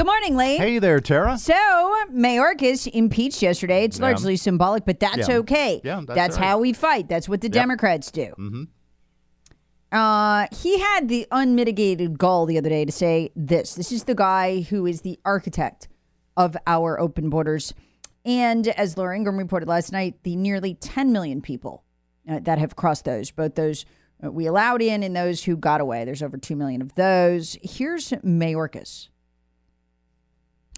Good morning, Lee. Hey there, Tara. So, Mayorkas impeached yesterday. It's Yeah. largely symbolic, but that's Yeah. okay. Yeah, that's right. how we fight. That's what the Yep. Democrats do. Mm-hmm. Uh, he had the unmitigated gall the other day to say this. This is the guy who is the architect of our open borders. And as Laura Ingraham reported last night, the nearly 10 million people uh, that have crossed those, both those uh, we allowed in and those who got away. There's over 2 million of those. Here's Mayorkas.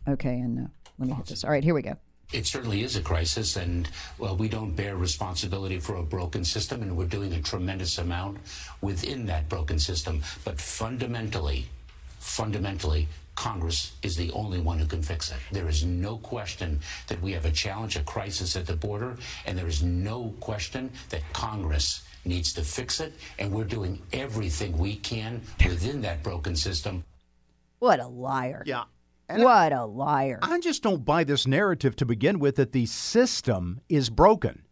Okay, and uh, let me hit this. All right, here we go. It certainly is a crisis, and well, we don't bear responsibility for a broken system, and we're doing a tremendous amount within that broken system. But fundamentally, fundamentally, Congress is the only one who can fix it. There is no question that we have a challenge, a crisis at the border, and there is no question that Congress needs to fix it, and we're doing everything we can within that broken system. What a liar. Yeah. What a liar. I just don't buy this narrative to begin with that the system is broken.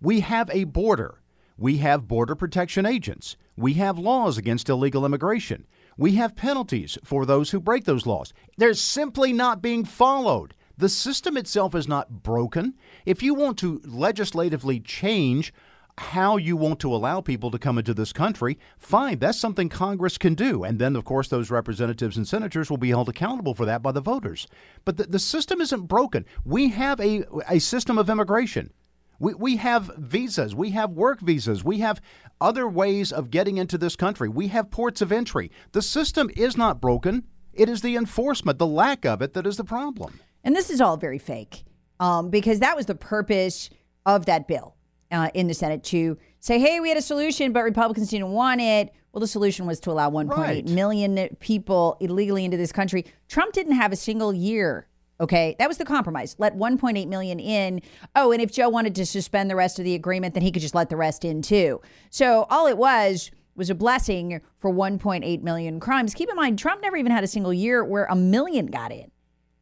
We have a border. We have border protection agents. We have laws against illegal immigration. We have penalties for those who break those laws. They're simply not being followed. The system itself is not broken. If you want to legislatively change how you want to allow people to come into this country, fine, that's something Congress can do. And then, of course, those representatives and senators will be held accountable for that by the voters. But the, the system isn't broken. We have a, a system of immigration. We, we have visas, we have work visas, we have other ways of getting into this country, we have ports of entry. The system is not broken. It is the enforcement, the lack of it, that is the problem. And this is all very fake um, because that was the purpose of that bill uh, in the Senate to say, hey, we had a solution, but Republicans didn't want it. Well, the solution was to allow 1.8 Right. million people illegally into this country. Trump didn't have a single year. Okay, that was the compromise. Let 1.8 million in. Oh, and if Joe wanted to suspend the rest of the agreement, then he could just let the rest in too. So all it was was a blessing for 1.8 million crimes. Keep in mind, Trump never even had a single year where a million got in.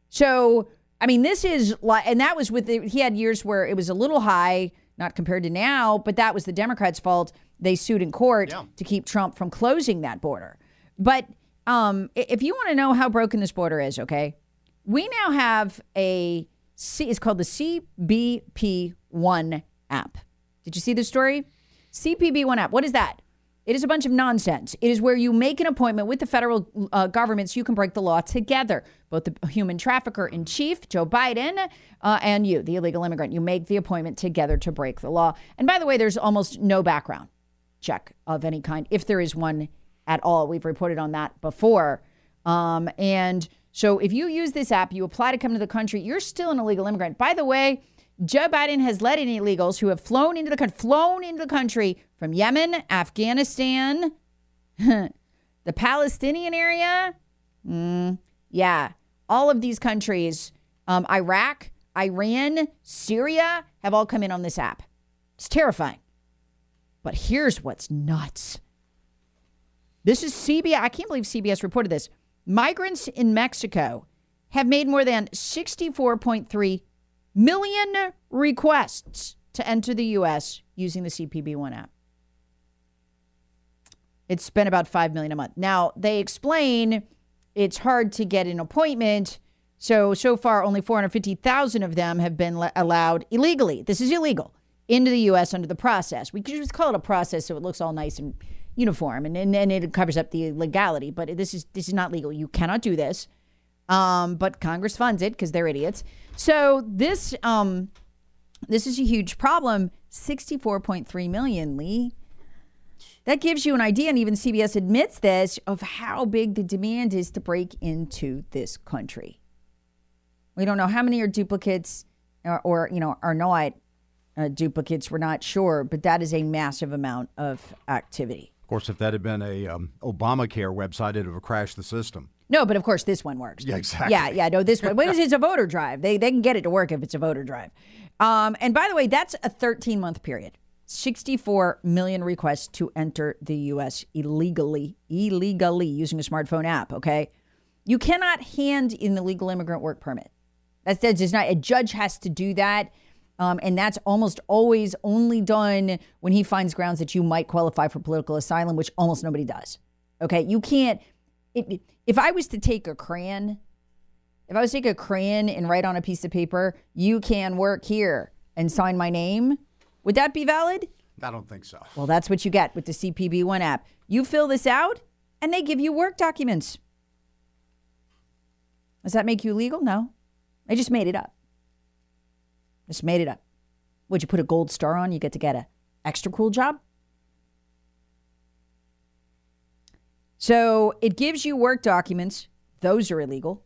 So, I mean, this is like, and that was with the, he had years where it was a little high, not compared to now, but that was the Democrats' fault. They sued in court to keep Trump from closing that border. But um, if you want to know how broken this border is, okay, we now have a C, it's called the CBP1 app. Did you see the story? CPB1 app. What is that? It is a bunch of nonsense. It is where you make an appointment with the federal uh, government so you can break the law together. Both the human trafficker in chief, Joe Biden, uh, and you, the illegal immigrant. You make the appointment together to break the law. And by the way, there's almost no background check of any kind, if there is one at all. We've reported on that before. Um, and so if you use this app, you apply to come to the country, you're still an illegal immigrant. By the way, Joe Biden has let in illegals who have flown into the flown into the country from Yemen, Afghanistan, the Palestinian area. Mm, yeah, all of these countries, um, Iraq, Iran, Syria, have all come in on this app. It's terrifying. But here's what's nuts. This is CBS. I can't believe CBS reported this. Migrants in Mexico have made more than 64.3 million requests to enter the U.S. using the CPB1 app. It's been about 5 million a month. Now, they explain it's hard to get an appointment. So, so far, only 450,000 of them have been le- allowed illegally. This is illegal into the U.S. under the process. We could just call it a process so it looks all nice and, uniform and, and, and it covers up the legality. But this is this is not legal. You cannot do this. Um, but Congress funds it because they're idiots. So this um, this is a huge problem. Sixty four point three million, Lee. That gives you an idea, and even CBS admits this, of how big the demand is to break into this country. We don't know how many are duplicates or, or you know, are not uh, duplicates. We're not sure, but that is a massive amount of activity. Of course, if that had been a um, Obamacare website, it would have crashed the system. No, but of course this one works. Yeah, exactly. Yeah, yeah. No, this one. When it's a voter drive, they they can get it to work if it's a voter drive. Um, and by the way, that's a 13 month period. 64 million requests to enter the U.S. illegally, illegally using a smartphone app. Okay, you cannot hand in the legal immigrant work permit. That's that does not. A judge has to do that. Um, and that's almost always only done when he finds grounds that you might qualify for political asylum, which almost nobody does. Okay, you can't. It, if I was to take a crayon, if I was to take a crayon and write on a piece of paper, you can work here and sign my name, would that be valid? I don't think so. Well, that's what you get with the CPB One app. You fill this out, and they give you work documents. Does that make you legal? No. I just made it up. Just made it up. Would you put a gold star on? You get to get a extra cool job. So it gives you work documents. Those are illegal.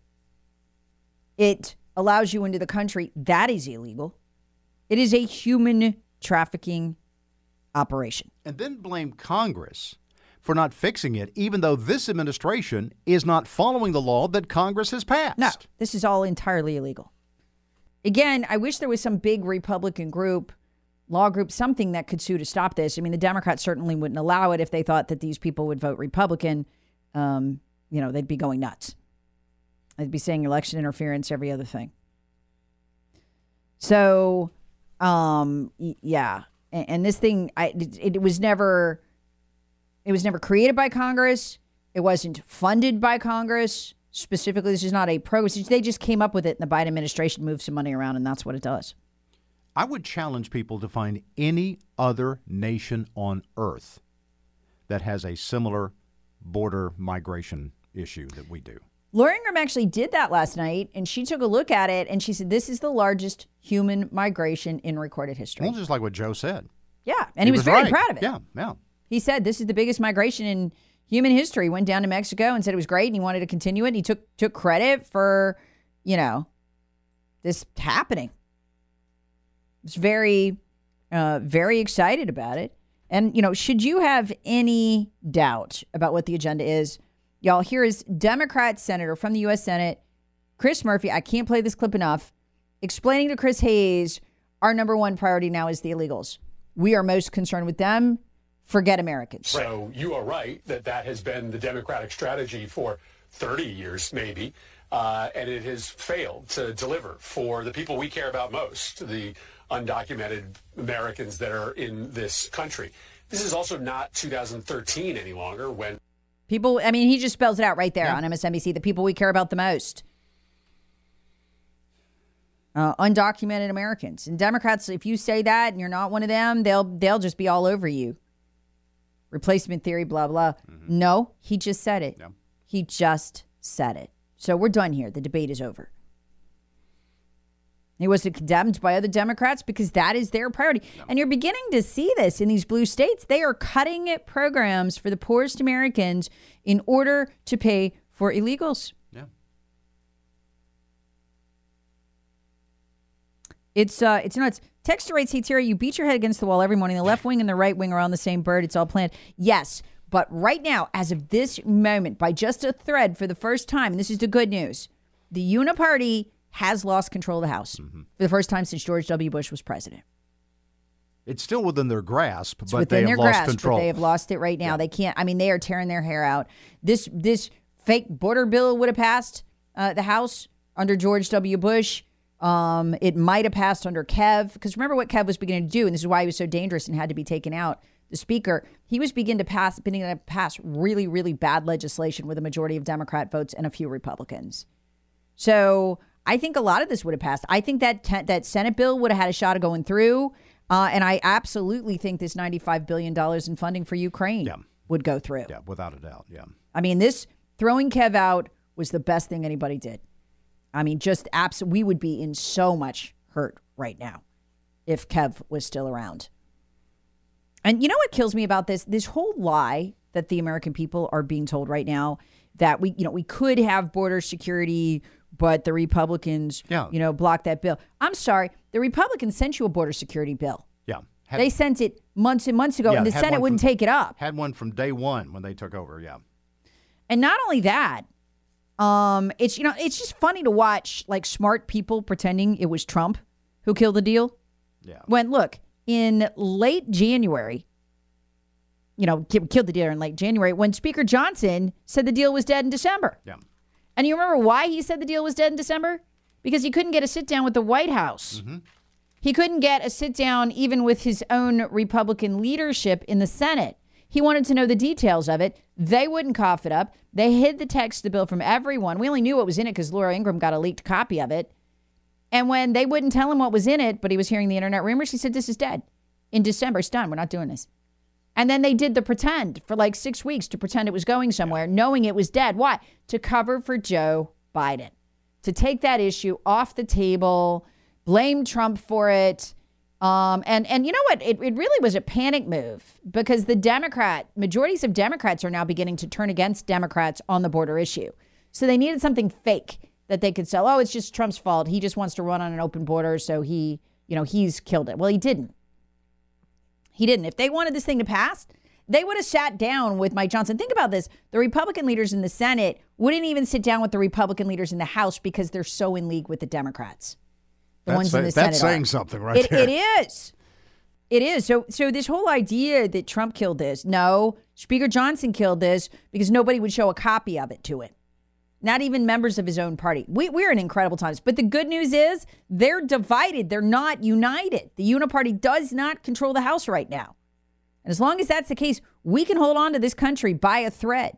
It allows you into the country. That is illegal. It is a human trafficking operation. And then blame Congress for not fixing it, even though this administration is not following the law that Congress has passed. No, this is all entirely illegal. Again, I wish there was some big Republican group, law group, something that could sue to stop this. I mean, the Democrats certainly wouldn't allow it if they thought that these people would vote Republican. Um, you know, they'd be going nuts. They'd be saying election interference, every other thing. So, um, yeah, and, and this thing, I it, it was never, it was never created by Congress. It wasn't funded by Congress specifically. This is not a program. They just came up with it, and the Biden administration moved some money around, and that's what it does. I would challenge people to find any other nation on earth that has a similar border migration issue that we do. Laura Ingraham actually did that last night, and she took a look at it, and she said, "This is the largest human migration in recorded history." Well, just like what Joe said. Yeah, and he, was, very right. proud of it. Yeah, yeah. He said, "This is the biggest migration in human history." Went down to Mexico and said it was great, and he wanted to continue it. And he took took credit for, you know, this happening. Was very, uh, very excited about it. And you know, should you have any doubt about what the agenda is? Y'all, here is Democrat Senator from the U.S. Senate, Chris Murphy. I can't play this clip enough. Explaining to Chris Hayes, our number one priority now is the illegals. We are most concerned with them. Forget Americans. So you are right that that has been the Democratic strategy for 30 years, maybe. Uh, and it has failed to deliver for the people we care about most, the undocumented Americans that are in this country. This is also not 2013 any longer when People, I mean, he just spells it out right there on MSNBC. The people we care about the most. Uh, undocumented Americans and Democrats. If you say that and you're not one of them, they'll they'll just be all over you. Replacement theory, blah blah. No, he just said it. Yeah. He just said it. So we're done here. The debate is over. He wasn't condemned by other Democrats because that is their priority. And you're beginning to see this in these blue states. They are cutting programs for the poorest Americans in order to pay for illegals. Yeah. It's uh, it's nuts. Texture rates, hey Terry, you beat your head against the wall every morning. The left wing and the right wing are on the same bird. It's all planned. Yes, but right now, as of this moment, by just a thread for the first time, and this is the good news, the Uniparty has lost control of the House Mm-hmm. for the first time since George W. Bush was president. It's still within their grasp, It's but they have lost grasp, control. they have lost it right now. They can't. I mean, they are tearing their hair out. This this fake border bill would have passed uh, the House under George W. Bush. Um, it might have passed under Kev because remember what Kev was beginning to do, and this is why he was so dangerous and had to be taken out. The speaker, he was beginning to pass, beginning to pass really, really bad legislation with a majority of Democrat votes and a few Republicans. So I think a lot of this would have passed. I think that te- that Senate bill would have had a shot of going through, uh, and I absolutely think this ninety-five billion dollars in funding for Ukraine. Yeah. would go through. Yeah, without a doubt. Yeah. I mean, this throwing Kev out was the best thing anybody did. I mean, just abs- we would be in so much hurt right now if Kev was still around. And you know what kills me about this? This whole lie that the American people are being told right now that we, you know, we could have border security, but the Republicans, Yeah. you know, blocked that bill. I'm sorry, the Republicans sent you a border security bill. Yeah. Had, They sent it months and months ago, yeah, and the Senate wouldn't from- take it up. had one from day one when they took over. Yeah. And not only that, um, it's you know, it's just funny to watch like smart people pretending it was Trump who killed the deal. Yeah. When look, in late January, you know, killed the deal in late January when Speaker Johnson said the deal was dead in December. Yeah. And you remember why he said the deal was dead in December? Because he couldn't get a sit down with the White House. He couldn't get a sit down even with his own Republican leadership in the Senate. He wanted to know the details of it. They wouldn't cough it up. They hid the text of the bill from everyone. We only knew what was in it because Laura Ingraham got a leaked copy of it. And when they wouldn't tell him what was in it, but he was hearing the internet rumors, he said, This is dead. In December, it's done. We're not doing this. And then they did the pretend for like six weeks to pretend it was going somewhere, knowing it was dead. Why? To cover for Joe Biden, to take that issue off the table, blame Trump for it. Um, and and you know what? It, it really was a panic move because the Democrat majorities of Democrats are now beginning to turn against Democrats on the border issue. So they needed something fake that they could sell. Oh, it's just Trump's fault. He just wants to run on an open border, so he, you know, he's killed it. Well, he didn't. He didn't. If they wanted this thing to pass, they would have sat down with Mike Johnson. Think about this. The Republican leaders in the Senate wouldn't even sit down with the Republican leaders in the House because they're so in league with the Democrats. The That's ones say- in the that's Senate. saying are. something right It- there. It is. It is. So so this whole idea that Trump killed this, no, Speaker Johnson killed this because nobody would show a copy of it to it. Not even members of his own party. We, we're in incredible times. But the good news is they're divided. They're not united. The Uniparty does not control the House right now. And as long as that's the case, we can hold on to this country by a thread.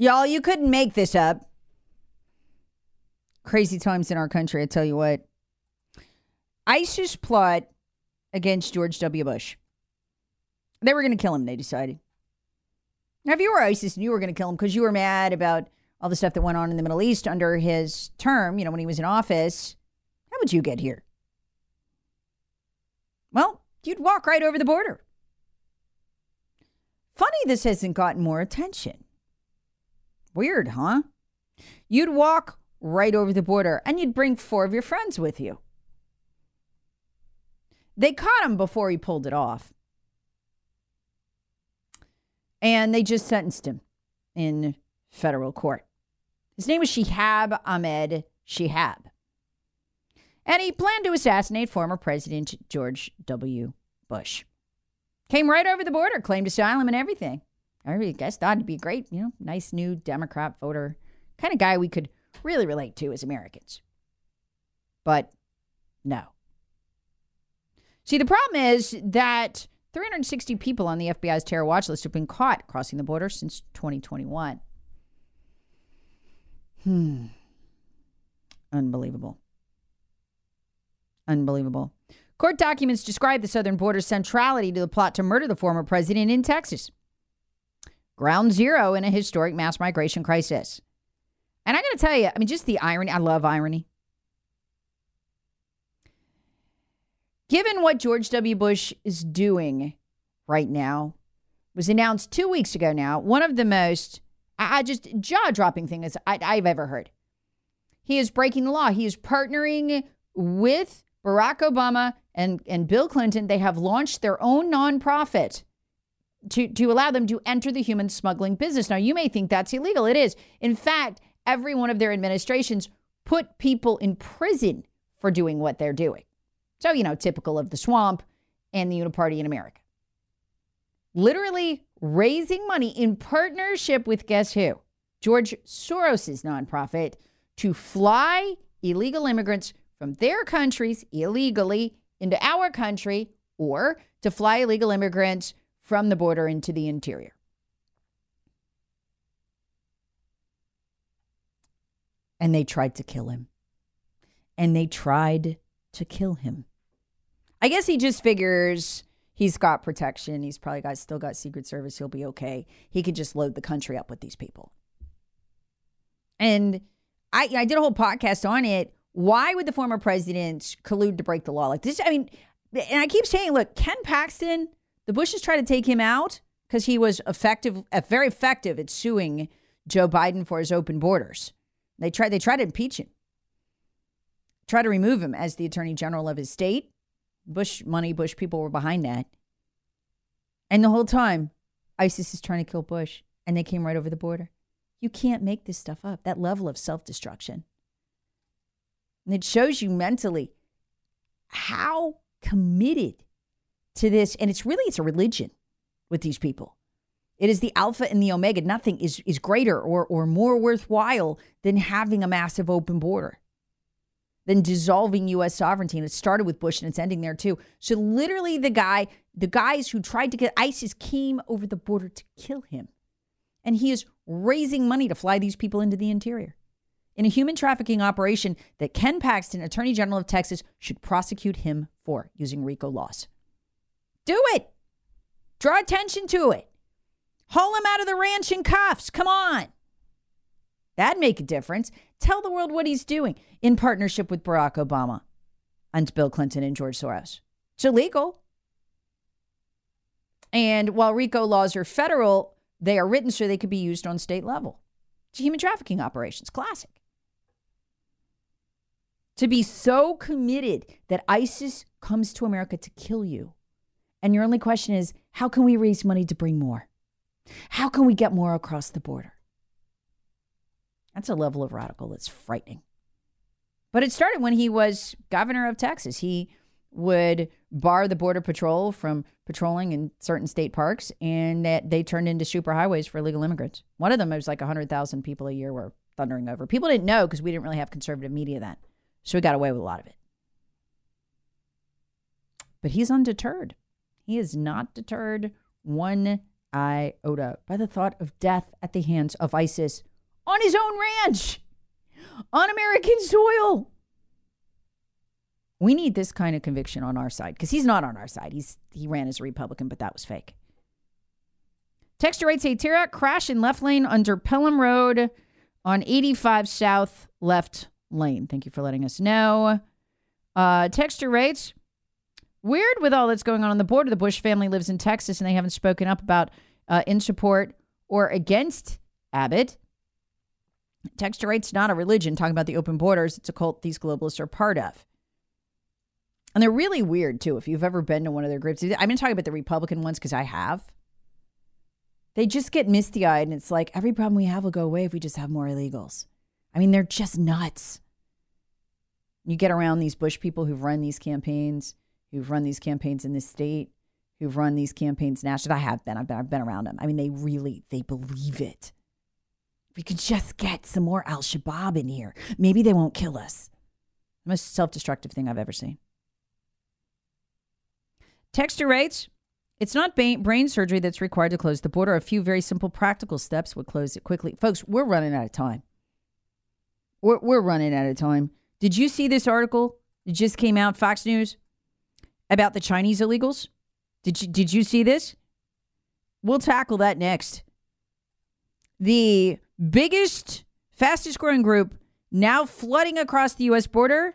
Y'all, you couldn't make this up. Crazy times in our country, I tell you what. ISIS plot against George W. Bush. They were going to kill him, they decided. Now, if you were ISIS and you were going to kill him because you were mad about all the stuff that went on in the Middle East under his term, you know, when he was in office, how would you get here? Well, you'd walk right over the border. Funny this hasn't gotten more attention. Weird, huh? You'd walk right over the border and you'd bring four of your friends with you. They caught him before he pulled it off. And they just sentenced him in federal court. His name was Shihab Ahmed Shihab. And he planned to assassinate former President George W. Bush. Came right over the border, claimed asylum and everything. I guess thought it'd be a great, you know, nice new Democrat voter, kind of guy we could really relate to as Americans. But no. See, the problem is that 360 people on the FBI's terror watch list have been caught crossing the border since 2021. Hmm. Unbelievable. Unbelievable. Court documents describe the southern border's centrality to the plot to murder the former president in Texas. Ground zero in a historic mass migration crisis. And I got to tell you, I mean, just the irony. I love irony. Given what George W. Bush is doing right now, was announced two weeks ago now, one of the most, I, just jaw dropping things I've ever heard. He is breaking the law. He is partnering with Barack Obama and, and Bill Clinton. They have launched their own nonprofit to, to allow them to enter the human smuggling business. Now, you may think that's illegal. It is. In fact, every one of their administrations put people in prison for doing what they're doing. So, you know, typical of the swamp and the Uniparty in America. Literally raising money in partnership with guess who? George Soros' nonprofit to fly illegal immigrants from their countries illegally into our country or to fly illegal immigrants from the border into the interior. And they tried to kill him. And they tried to kill him. I guess he just figures he's got protection. He's probably got still got Secret Service. He'll be okay. He could just load the country up with these people. And I I did a whole podcast on it. Why would the former president collude to break the law like this? I mean, and I keep saying, look, Ken Paxton, the Bushes tried to take him out because he was effective, uh, very effective at suing Joe Biden for his open borders. They tried they tried to impeach him, try to remove him as the attorney general of his state. Bush money, Bush people were behind that. And the whole time, ISIS is trying to kill Bush, and they came right over the border. You can't make this stuff up. That level of self destruction. And it shows you mentally how committed to this. And it's really, it's a religion with these people. It is the alpha and the omega. Nothing is, is greater or, or more worthwhile than having a massive open border, than dissolving U.S. sovereignty. And it started with Bush and it's ending there too. So literally the guy, the guys who tried to get ISIS came over the border to kill him. And he is raising money to fly these people into the interior in a human trafficking operation that Ken Paxton, Attorney General of Texas, should prosecute him for using RICO laws. Do it. Draw attention to it. Haul him out of the ranch in cuffs. Come on. That'd make a difference. Tell the world what he's doing in partnership with Barack Obama and Bill Clinton and George Soros. It's illegal. And while RICO laws are federal, they are written so they could be used on state level. It's human trafficking operations, classic. To be so committed that ISIS comes to America to kill you. And your only question is how can we raise money to bring more? How can we get more across the border? That's a level of radical that's frightening. But it started when he was governor of Texas. He would bar the border patrol from patrolling in certain state parks, and that they turned into super highways for illegal immigrants. One of them was like 100,000 people a year were thundering over. People didn't know because we didn't really have conservative media then. So we got away with a lot of it. But he's undeterred. He is not deterred one iota by the thought of death at the hands of ISIS on his own ranch, on American soil. We need this kind of conviction on our side because he's not on our side. He's he ran as a Republican, but that was fake. Texture rates a Tirac crash in left lane under Pelham Road on 85 South left lane. Thank you for letting us know. Uh, texture rates weird with all that's going on on the border. The Bush family lives in Texas and they haven't spoken up about uh, in support or against Abbott. Texture rates not a religion. Talking about the open borders, it's a cult these globalists are part of. And they're really weird too. If you've ever been to one of their groups, I've been talking about the Republican ones because I have. They just get misty eyed, and it's like every problem we have will go away if we just have more illegals. I mean, they're just nuts. You get around these Bush people who've run these campaigns, who've run these campaigns in this state, who've run these campaigns nationally. I have been. I've been. I've been around them. I mean, they really they believe it. We could just get some more Al Shabaab in here. Maybe they won't kill us. The most self destructive thing I've ever seen. Texture rates. It's not brain surgery that's required to close the border. A few very simple practical steps would close it quickly. Folks, we're running out of time. We're, we're running out of time. Did you see this article? It just came out, Fox News, about the Chinese illegals. Did you, did you see this? We'll tackle that next. The biggest, fastest growing group now flooding across the U.S. border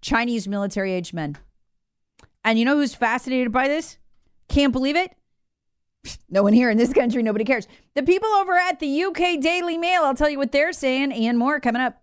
Chinese military age men. And you know who's fascinated by this? Can't believe it? No one here in this country, nobody cares. The people over at the UK Daily Mail, I'll tell you what they're saying and more coming up.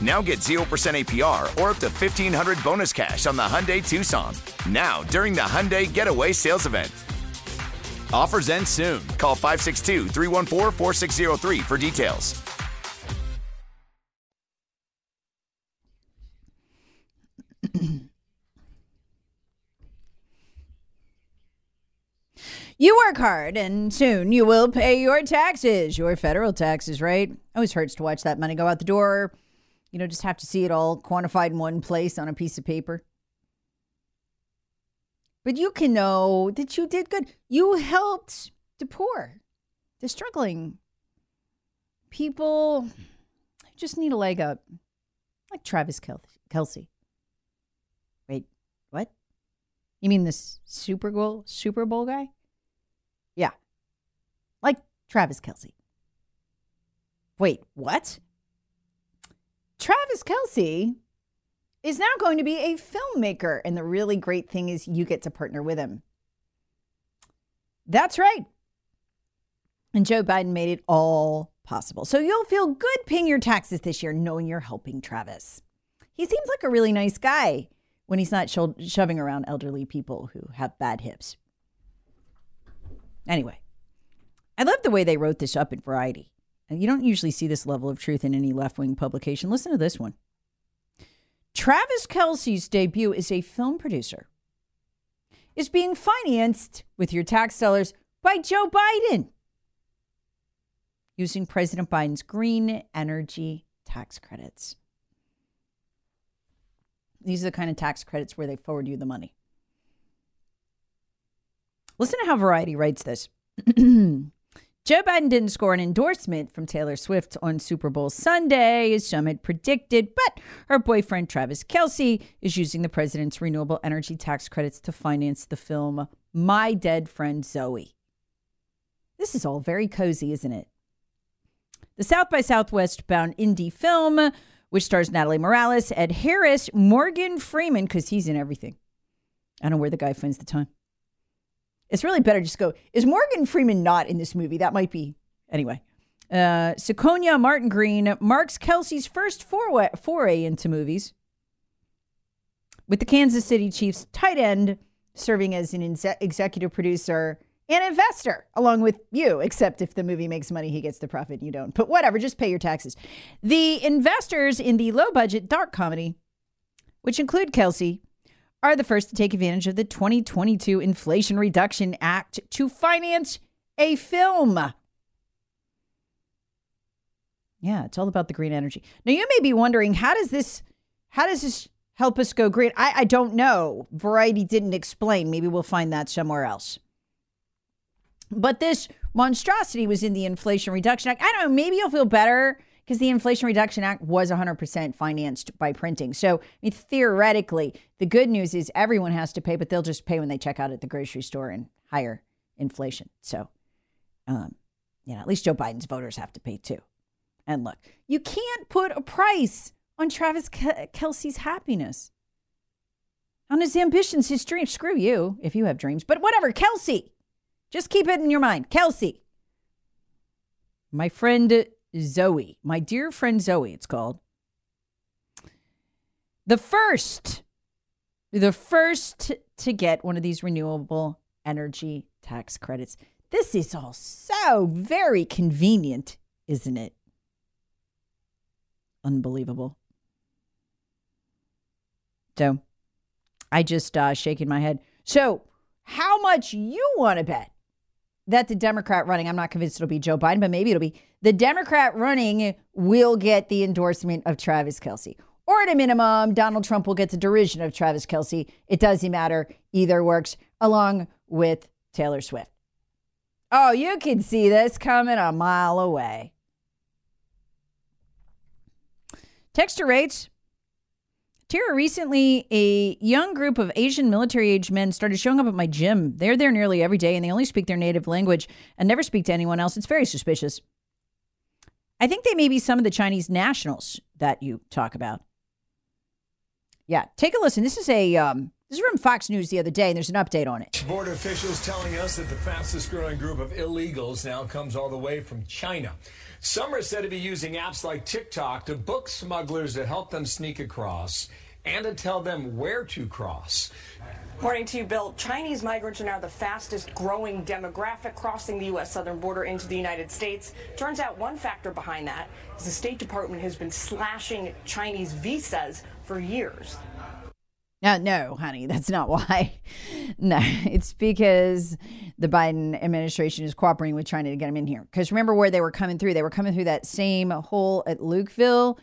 Now get 0% APR or up to 1500 bonus cash on the Hyundai Tucson. Now, during the Hyundai Getaway Sales Event. Offers end soon. Call 562 314 4603 for details. You work hard and soon you will pay your taxes, your federal taxes, right? Always hurts to watch that money go out the door. You know, just have to see it all quantified in one place on a piece of paper. But you can know that you did good. You helped the poor, the struggling people who just need a leg up, like Travis Kelce. Wait, what? You mean this Super Bowl Super Bowl guy? Yeah, like Travis Kelce. Wait, what? Travis Kelce is now going to be a filmmaker. And the really great thing is you get to partner with him. That's right. And Joe Biden made it all possible. So you'll feel good paying your taxes this year knowing you're helping Travis. He seems like a really nice guy when he's not sho- shoving around elderly people who have bad hips. Anyway, I love the way they wrote this up in Variety. You don't usually see this level of truth in any left wing publication. Listen to this one. Travis Kelce's debut as a film producer is being financed with your tax dollars by Joe Biden using President Biden's green energy tax credits. These are the kind of tax credits where they forward you the money. Listen to how Variety writes this. Joe Biden didn't score an endorsement from Taylor Swift on Super Bowl Sunday, as some had predicted, but her boyfriend Travis Kelce is using the president's renewable energy tax credits to finance the film My Dead Friend Zoe. This is all very cozy, isn't it? The South by Southwest bound indie film, which stars Natalie Morales, Ed Harris, Morgan Freeman, because he's in everything. I don't know where the guy finds the time. It's really better just go, is Morgan Freeman not in this movie? That might be. Anyway. Uh, Sequoia Martin Green marks Kelce's first foray, foray into movies, with the Kansas City Chiefs tight end serving as an executive producer and investor, along with you, except if the movie makes money, he gets the profit, you don't. But whatever, just pay your taxes. The investors in the low budget dark comedy, which include Kelce, are the first to take advantage of the 2022 Inflation Reduction Act to finance a film. Yeah, it's all about the green energy. Now you may be wondering, how does this how does this help us go green? I, I don't know. Variety didn't explain. Maybe we'll find that somewhere else. But this monstrosity was in the Inflation Reduction Act. I don't know, maybe you'll feel better because the Inflation Reduction Act was 100% financed by printing. So, I mean, theoretically, the good news is everyone has to pay, but they'll just pay when they check out at the grocery store and higher inflation. So, um, you know, at least Joe Biden's voters have to pay too. And look, you can't put a price on Travis Kelce's happiness, on his ambitions, his dreams. Screw you if you have dreams, but whatever. Kelce, just keep it in your mind. Kelce, my friend Zoe, my dear friend Zoe, it's called. The first, the first to get one of these renewable energy tax credits. This is all so very convenient, isn't it? Unbelievable. So I just uh, shaking my head. So, how much you want to bet that the Democrat running, I'm not convinced it'll be Joe Biden, but maybe it'll be the Democrat running will get the endorsement of Travis Kelce. Or at a minimum, Donald Trump will get the derision of Travis Kelce. It doesn't matter. Either works, along with Taylor Swift. Oh, you can see this coming a mile away. Texture rates Tara, recently a young group of Asian military age men started showing up at my gym. They're there nearly every day and they only speak their native language and never speak to anyone else. It's very suspicious. I think they may be some of the Chinese nationals that you talk about. Yeah, take a listen. This is a um, this is from Fox News the other day, and there's an update on it. Border officials telling us that the fastest growing group of illegals now comes all the way from China. Some are said to be using apps like TikTok to book smugglers to help them sneak across and to tell them where to cross. According to you, Bill, Chinese migrants are now the fastest growing demographic crossing the U.S. southern border into the United States. Turns out one factor behind that is the State Department has been slashing Chinese visas for years. Uh, no, honey, that's not why. No, it's because the Biden administration is cooperating with China to get them in here. Because remember where they were coming through? They were coming through that same hole at Lukeville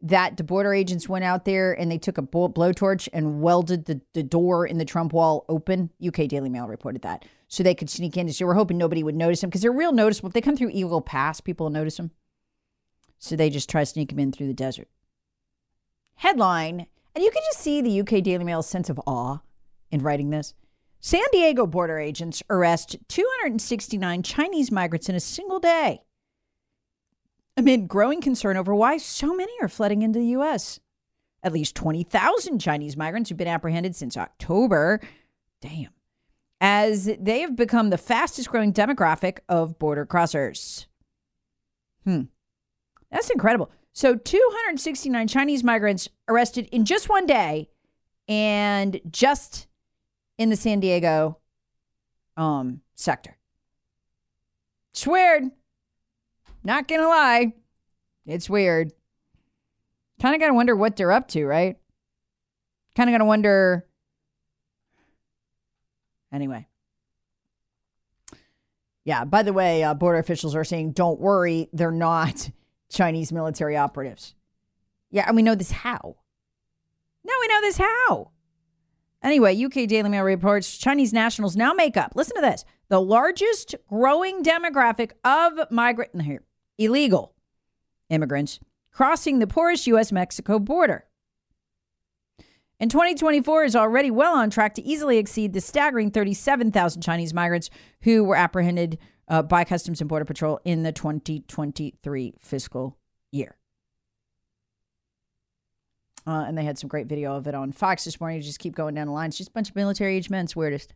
that the border agents went out there and they took a blowtorch and welded the, the door in the Trump wall open. UK Daily Mail reported that. So they could sneak in. So we're hoping nobody would notice them because they're real noticeable. If they come through Eagle Pass, people will notice them. So they just try to sneak them in through the desert. Headline and you can just see the UK Daily Mail's sense of awe in writing this. San Diego border agents arrest 269 Chinese migrants in a single day amid growing concern over why so many are flooding into the U.S. At least 20,000 Chinese migrants have been apprehended since October. Damn. As they have become the fastest growing demographic of border crossers. Hmm. That's incredible. So 269 Chinese migrants arrested in just one day and just in the San Diego um, sector. It's weird. Not to lie. It's weird. Kind of got to wonder what they're up to, right? Kind of got to wonder. Anyway. Yeah, by the way, uh, border officials are saying, don't worry, they're not Chinese military operatives. Yeah, and we know this how. Now we know this how. Anyway, UK Daily Mail reports Chinese nationals now make up, listen to this, the largest growing demographic of migrant here, illegal immigrants crossing the porous US Mexico border. And 2024 is already well on track to easily exceed the staggering 37,000 Chinese migrants who were apprehended uh, by Customs and Border Patrol in the 2023 fiscal year. Uh, and they had some great video of it on Fox this morning. You just keep going down the line. It's just a bunch of military age men. It's weirdest.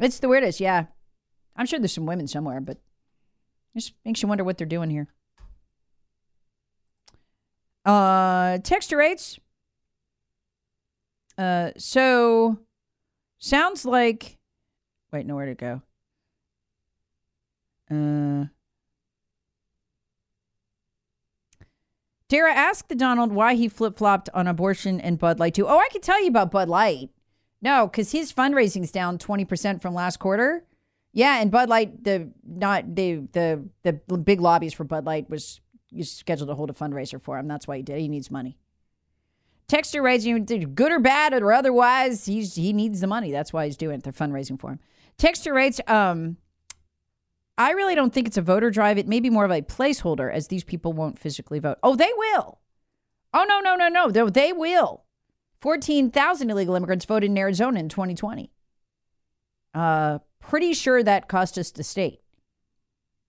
It's the weirdest, yeah. I'm sure there's some women somewhere, but it just makes you wonder what they're doing here. Uh, texture rates. Uh, so sounds like. Wait, nowhere to go. Uh. Dara asked the Donald why he flip flopped on abortion and Bud Light too. Oh, I can tell you about Bud Light. No, because his fundraising's down twenty percent from last quarter. Yeah, and Bud Light, the not the the the big lobbies for Bud Light was scheduled to hold a fundraiser for him. That's why he did. He needs money. Texture raising, good or bad or otherwise, he's he needs the money. That's why he's doing it. They're fundraising for him. Texture rates, um, I really don't think it's a voter drive. It may be more of a placeholder as these people won't physically vote. Oh, they will. Oh, no, no, no, no. They, they will. 14,000 illegal immigrants voted in Arizona in 2020. Uh, pretty sure that cost us the state.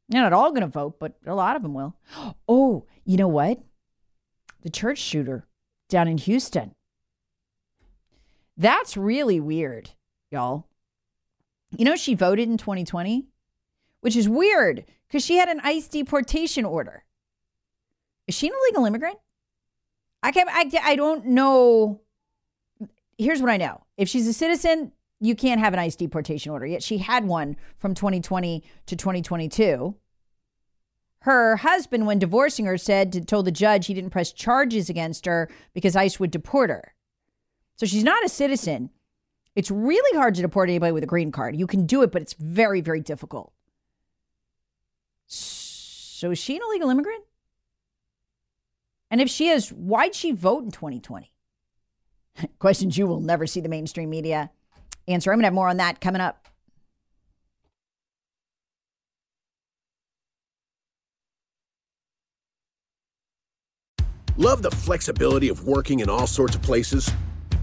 They're not all going to vote, but a lot of them will. Oh, you know what? The church shooter down in Houston. That's really weird, y'all. You know, she voted in 2020 which is weird because she had an ICE deportation order. Is she an illegal immigrant? I can't, I, I don't know. Here's what I know. If she's a citizen, you can't have an ICE deportation order. Yet she had one from 2020 to 2022. Her husband, when divorcing her, said told the judge he didn't press charges against her because ICE would deport her. So she's not a citizen. It's really hard to deport anybody with a green card. You can do it, but it's very, very difficult. So is she an illegal immigrant? And if she is, why'd she vote in 2020? Questions you will never see the mainstream media answer. I'm going to have more on that coming up. Love the flexibility of working in all sorts of places?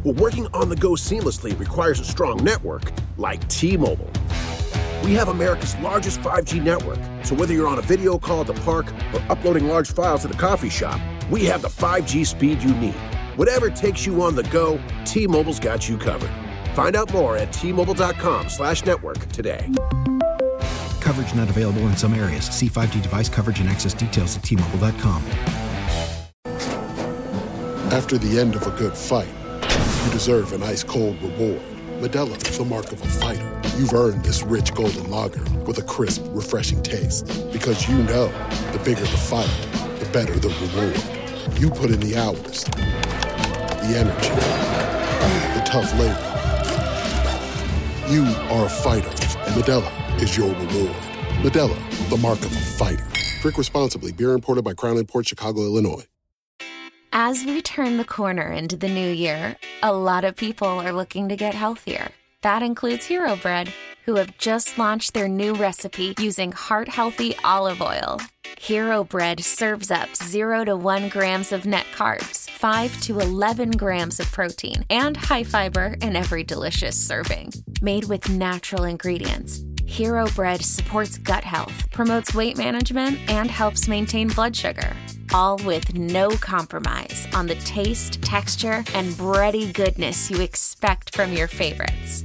Well, working on the go seamlessly requires a strong network like T Mobile. We have America's largest 5G network, so whether you're on a video call at the park or uploading large files at a coffee shop, we have the 5G speed you need. Whatever takes you on the go, T-Mobile's got you covered. Find out more at T-Mobile.com slash network today. Coverage not available in some areas. See 5G device coverage and access details at T-Mobile.com. After the end of a good fight, you deserve an ice-cold reward. Modelo is the mark of a fighter you've earned this rich golden lager with a crisp, refreshing taste. Because you know the bigger the fight, the better the reward. You put in the hours, the energy, the tough labor. You are a fighter, and Modelo is your reward. Modelo, the mark of a fighter. Drink responsibly. Beer imported by Crown Imports Chicago, Illinois. As we turn the corner into the new year, a lot of people are looking to get healthier. That includes Hero Bread, who have just launched their new recipe using heart healthy olive oil. Hero Bread serves up 0 to 1 grams of net carbs, 5 to 11 grams of protein, and high fiber in every delicious serving. Made with natural ingredients. Hero Bread supports gut health, promotes weight management, and helps maintain blood sugar. All with no compromise on the taste, texture, and bready goodness you expect from your favorites.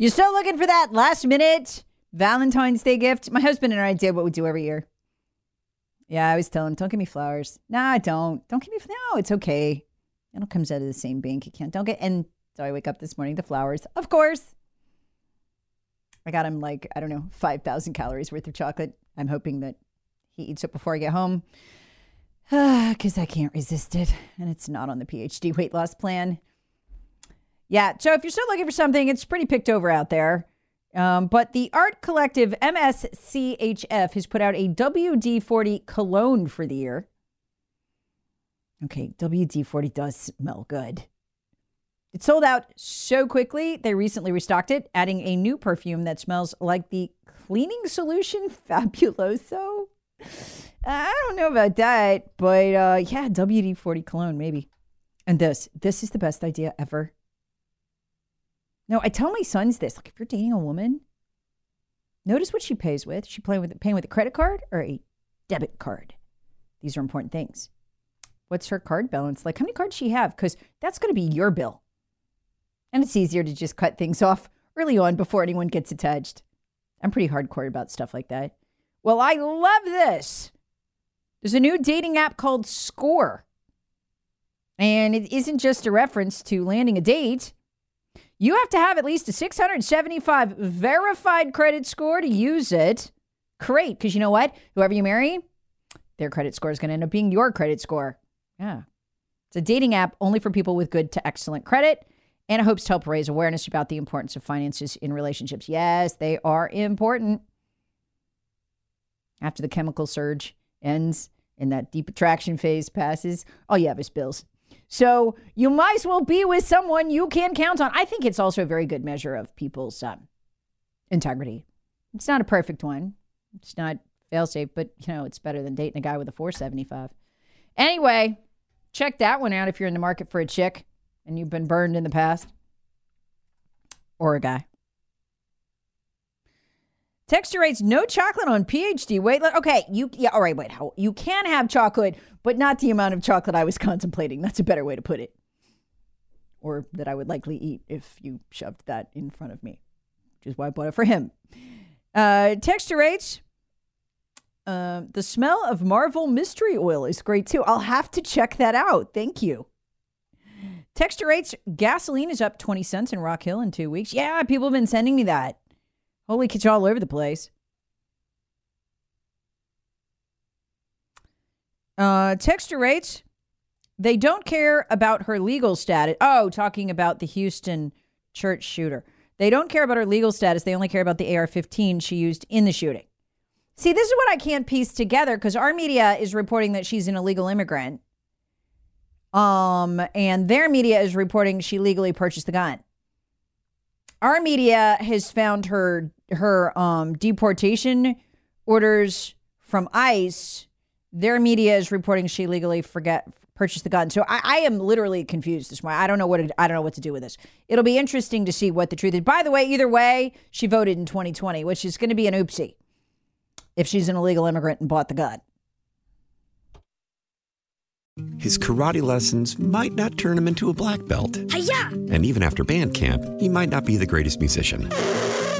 You still looking for that last minute Valentine's Day gift? My husband and I did what we do every year. Yeah, I always tell him, don't give me flowers. No, don't. Don't give me, no, it's okay. It all comes out of the same bank account. Don't get, and so I wake up this morning to flowers. Of course. I got him like, I don't know, 5,000 calories worth of chocolate. I'm hoping that he eats it before I get home because I can't resist it. And it's not on the PhD weight loss plan. Yeah. So if you're still looking for something, it's pretty picked over out there. Um, but the art collective MSCHF has put out a WD 40 cologne for the year. Okay, WD 40 does smell good. It sold out so quickly, they recently restocked it, adding a new perfume that smells like the cleaning solution Fabuloso. I don't know about that, but uh, yeah, WD 40 cologne, maybe. And this, this is the best idea ever. No, I tell my sons this like, if you're dating a woman, notice what she pays with. She paying with paying with a credit card or a debit card. These are important things. What's her card balance like? How many cards she have? Because that's going to be your bill. And it's easier to just cut things off early on before anyone gets attached. I'm pretty hardcore about stuff like that. Well, I love this. There's a new dating app called Score. And it isn't just a reference to landing a date. You have to have at least a 675 verified credit score to use it. Great, because you know what? Whoever you marry, their credit score is going to end up being your credit score. Yeah. It's a dating app only for people with good to excellent credit and it hopes to help raise awareness about the importance of finances in relationships. Yes, they are important. After the chemical surge ends and that deep attraction phase passes, all you have is bills. So you might as well be with someone you can count on. I think it's also a very good measure of people's um, integrity. It's not a perfect one. It's not fail safe, but you know, it's better than dating a guy with a 475. Anyway, check that one out if you're in the market for a chick and you've been burned in the past. Or a guy. Texture rates no chocolate on PhD. Wait, okay, you yeah, all right, wait. How, you can have chocolate, but not the amount of chocolate I was contemplating. That's a better way to put it. Or that I would likely eat if you shoved that in front of me, which is why I bought it for him. Uh, texture rates. Uh, the smell of Marvel Mystery Oil is great too. I'll have to check that out. Thank you. Texture rates gasoline is up 20 cents in Rock Hill in two weeks. Yeah, people have been sending me that. Holy kitch all over the place. Uh, texture rates, they don't care about her legal status. Oh, talking about the Houston church shooter. They don't care about her legal status. They only care about the AR 15 she used in the shooting. See, this is what I can't piece together because our media is reporting that she's an illegal immigrant. Um, and their media is reporting she legally purchased the gun. Our media has found her her um, deportation orders from ICE. Their media is reporting she legally forget purchased the gun. So I, I am literally confused this morning. I don't know what I don't know what to do with this. It'll be interesting to see what the truth is. By the way, either way, she voted in 2020, which is going to be an oopsie if she's an illegal immigrant and bought the gun. His karate lessons might not turn him into a black belt. Hi-ya! And even after band camp, he might not be the greatest musician.